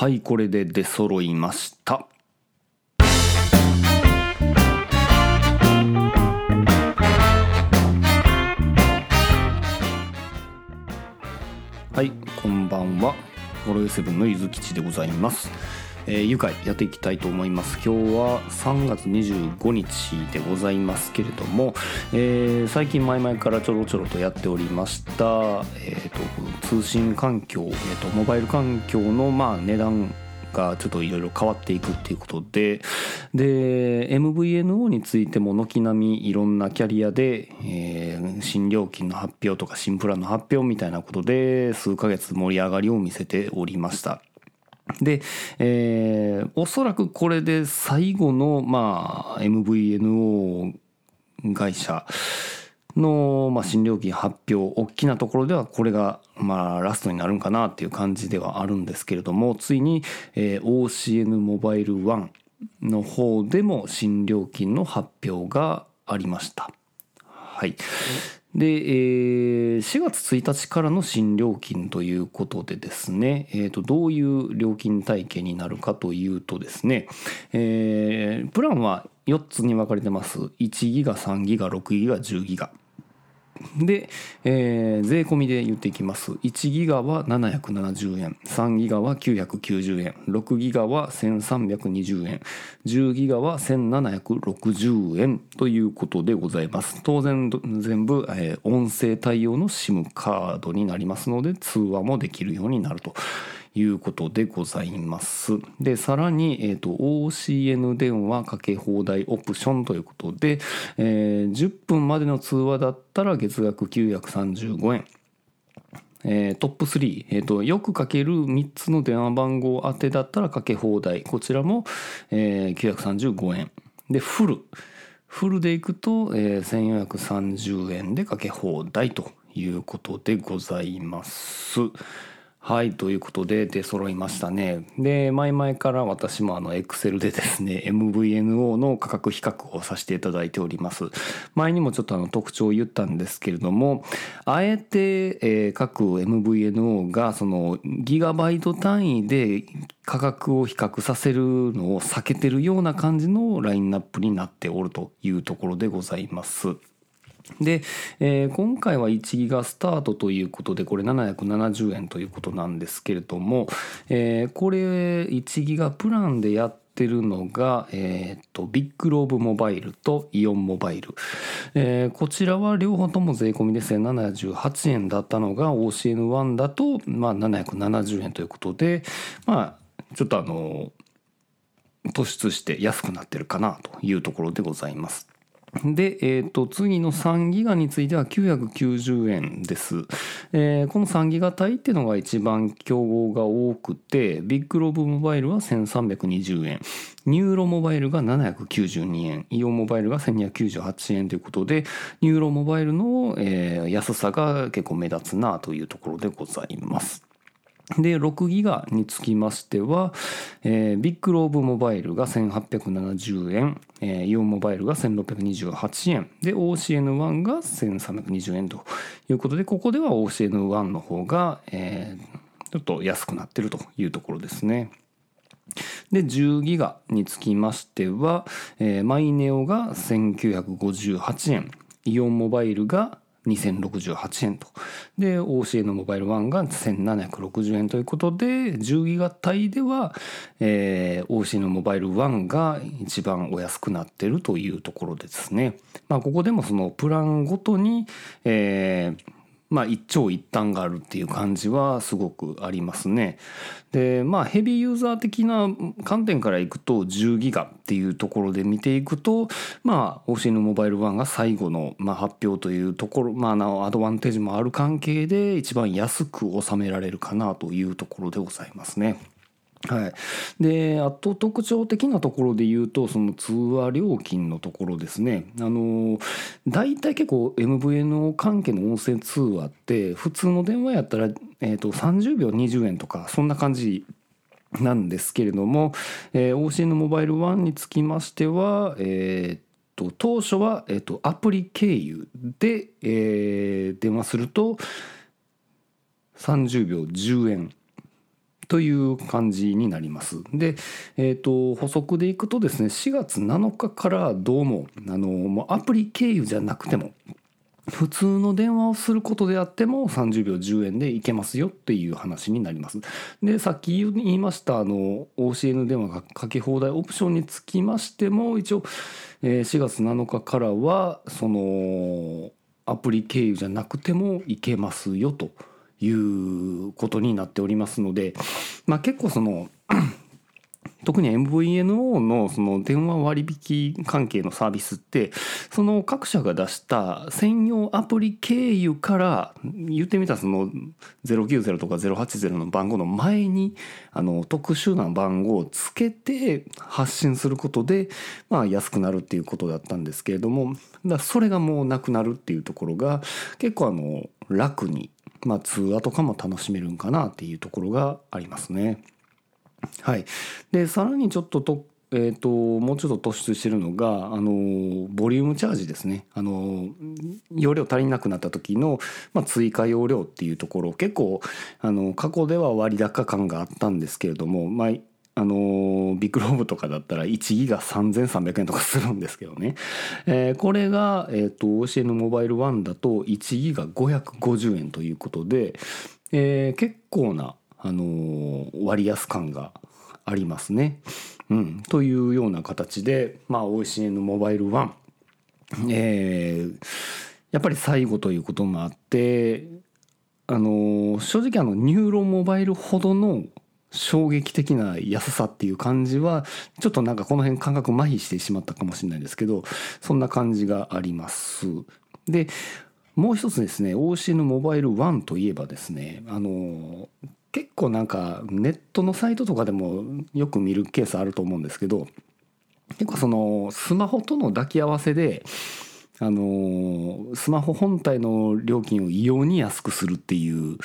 はいこれで出揃いました。はいこんばんは。ホロイセブンのゆずきちでございます、えー、愉快やっていきたいと思います今日は3月25日でございますけれども、えー最近前々からちょろちょろとやっておりました、えー、と通信環境、えー、とモバイル環境のまあ値段がちょっといろいろ変わっていくっていうことでで MVNO についても軒並みいろんなキャリアで、えー新料金の発表とか新プランの発表みたいなことで数ヶ月盛り上がりを見せておりました。で、えーおそらくこれで最後の、まあ、MVNO 会社の、まあ、新料金発表大きなところではこれが、まあ、ラストになるんかなっていう感じではあるんですけれどもついに、えー OCN モバイル1の方でも新料金の発表がありました。はい、で、えー4月1日からの新料金ということでですね、えー、とどういう料金体系になるかというとですね、えープランは4つに分かれてます。1ギガ3ギガ6ギガ10ギガ。で、えー税込みで言っていきます。1ギガは770円。3ギガは990円。6ギガは1320円。10ギガは1760円。ということでございます。当然全部、えー音声対応の SIM カードになりますので通話もできるようになると。いうことでございます。で、さらに、えー、と OCN 電話かけ放題オプションということで、えー10分までの通話だったら月額935円。えートップ3、えーと、よくかける3つの電話番号当てだったらかけ放題。こちらも、えー935円。で、フル。フルでいくと、えー1430円でかけ放題ということでございます。はいということで出揃いましたねで前々から私もあの Excel でですね MVNO の価格比較をさせていただいております前にもちょっとあの特徴を言ったんですけれどもあえて、えー各 MVNO がそのギガバイト単位で価格を比較させるのを避けてるような感じのラインナップになっておるというところでございます。で、えー今回は1ギガスタートということでこれ770円ということなんですけれども、えーこれ1ギガプランでやってるのが、えー、とビッグローブモバイルとイオンモバイル、えーこちらは両方とも税込みで1078円だったのが OCN1 だと、まあ、770円ということでまあちょっとあの突出して安くなってるかなというところでございます。で、えー、と次の3ギガについては990円です、えーこの3ギガ帯っていうのが一番競合が多くてビッグローブモバイルは1320円。NUROモバイルが792円。イオンモバイルが1298円ということで NUROモバイルの、えー安さが結構目立つなというところでございます。で6ギガにつきましては、えー BIGLOBEモバイルが1870円、えーイオンモバイルが1628円で OCN1 が1320円ということでここでは OCN ONE の方が、えーちょっと安くなってるというところですね。で10ギガにつきましては、えーマイネオが1958円イオンモバイルが2068円とで OCN モバイル1が1760円ということで10ギガ帯では、えー OCN モバイル1が一番お安くなってるというところですね。まあ、ここでもそのプランごとに、えーまあ一長一短があるっていう感じはすごくありますね。でまあヘビーユーザー的な観点からいくと10ギガっていうところで見ていくとまあ OCN モバイル1が最後の、まあ、発表というところまあなおアドバンテージもある関係で一番安く収められるかなというところでございますね。はい、であと特徴的なところで言うとその通話料金のところですね。あの大体結構 MVNO 関係の音声通話って普通の電話やったら、えー、と30秒20円とかそんな感じなんですけれども、えー OCN モバイル1につきましては、えーと当初は、えー、とアプリ経由で、えー電話すると30秒10円という感じになります。で、えーと、補足でいくとですね4月7日からどうもあのもうアプリ経由じゃなくても普通の電話をすることであっても30秒10円でいけますよっていう話になります。でさっき言いましたあの OCN 電話がかけ放題オプションにつきましても一応4月7日からはそのアプリ経由じゃなくてもいけますよと。いうことになっておりますので、まあ、結構その 特に MVNO のその電話割引関係のサービスってその各社が出した専用アプリ経由から言ってみたらその090とか080の番号の前にあの特殊な番号をつけて発信することでまあ安くなるっていうことだったんですけれどもだそれがもうなくなるっていうところが結構あの楽にまあ、通話とかも楽しめるんかなっていうところがありますね。はい、でさらにちょっとと,、えーと、もうちょっと突出してるのがあのボリュームチャージですね。あの容量足りなくなった時の、まあ、追加容量っていうところ。結構あの過去では割高感があったんですけれども、まあ、あのビッグローブとかだったら1ギガ3300円とかするんですけどね、えー、これが、えーと、OCN モバイル1だと1ギガ550円ということで、えー、結構な、あの割安感がありますね。うん、というような形で、まあ、OCN モバイル1、えー、やっぱり最後ということもあってあの正直あのニューロモバイルほどの衝撃的な安さっていう感じはちょっとなんかこの辺感覚麻痺してしまったかもしれないですけどそんな感じがあります。でもう一つですね OCN モバイル1といえばですねあの結構なんかネットのサイトとかでもよく見るケースあると思うんですけど結構そのスマホとの抱き合わせであのスマホ本体の料金を異様に安くするっていう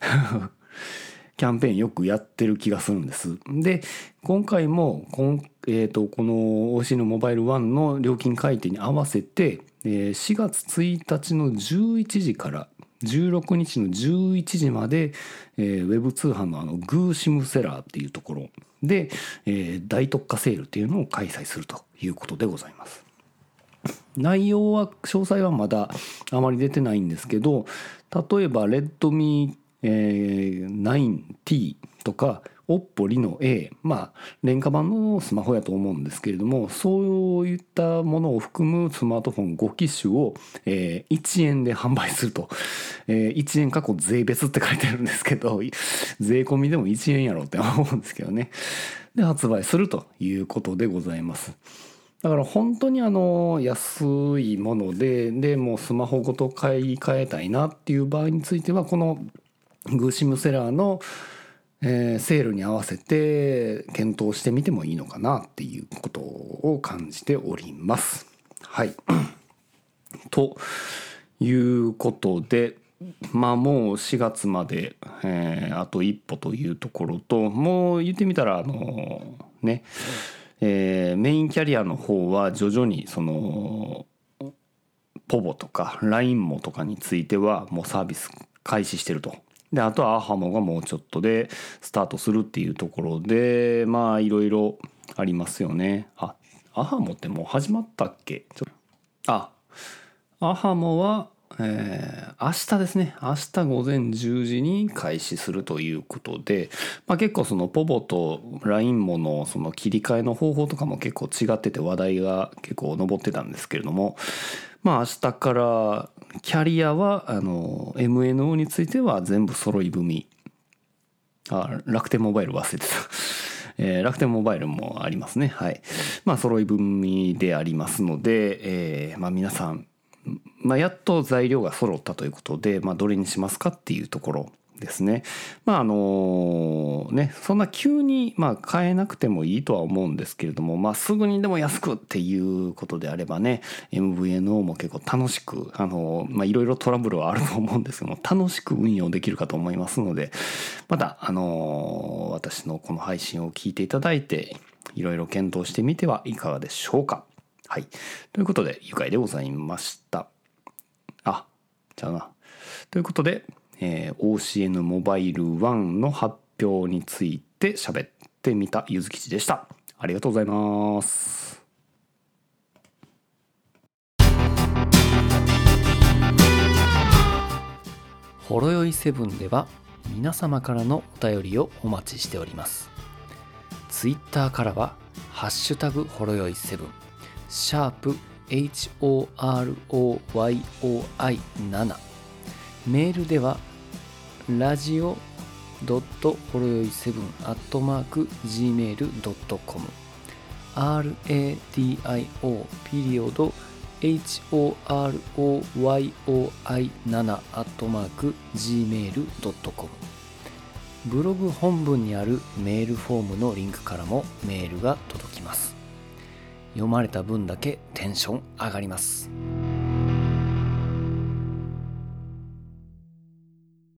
キャンペーンよくやってる気がするんです。で今回もこの,、えーと、この OC のモバイル1の料金改定に合わせて、え、4月1日の11時から16日の11時まで、えー、ウェブ通販のあのグーシムセラーっていうところで、えー、大特価セールっていうのを開催するということでございます。内容は詳細はまだあまり出てないんですけど例えばレッドミーえー、9T とか OPPO リノ A まあ廉価版のスマホやと思うんですけれどもそういったものを含むスマートフォン5機種を、えー、1円で販売すると、えー、1円過去税別って書いてあるんですけど 税込みでも1円やろって思うんですけどね。で発売するということでございます。だから本当にあの安いものででもうスマホごと買い替えたいなっていう場合についてはこのグーシムセラーの、えー、セールに合わせて検討してみてもいいのかなっていうことを感じております。はい。ということでまあもう4月まで、えー、あと一歩というところともう言ってみたらあのね、えー、メインキャリアの方は徐々にそのポボとか LINE もとかについてはもうサービス開始してるとであとはアハモがもうちょっとでスタートするっていうところでまあいろいろありますよね。あアハモってもう始まったっけ？ちょあアハモはえー、明日ですね。明日午前10時に開始するということで、まあ、結構そのポボと LINE ものその切り替えの方法とかも結構違ってて話題が結構上ってたんですけれどもまあ明日からキャリアはあの MNO については全部揃い踏み。あ楽天モバイル忘れてた。えー、楽天モバイルもありますね。はい。まあ揃い踏みでありますので、えー、まあ皆さんまあ、やっと材料が揃ったということで、まあ、どれにしますかっていうところ。ですね。まああのねそんな急にまあ買えなくてもいいとは思うんですけれども、まあ、すぐにでも安くっていうことであればね MVNO も結構楽しくあのまあいろいろトラブルはあると思うんですけども楽しく運用できるかと思いますのでまたあの私のこの配信を聞いていただいていろいろ検討してみてはいかがでしょうか。はい。ということで、愉快でございました。あ、じゃあな。ということで、えー、OCN モバイル1の発表について喋ってみたゆずきちでした。ありがとうございます。ほろよいセブンでは皆様からのお便りをお待ちしております。ツイッターからはハッシュタグほろよいセブン。シャープ HOROYOI7 メールではラジオドットほろよい7アットマーク Gmail.com RADIO ピリオド HOROYOI7 アットマーク Gmail.com ブログ本文にあるメールフォームのリンクからもメールが届きます。読まれた分だけテンション上がります。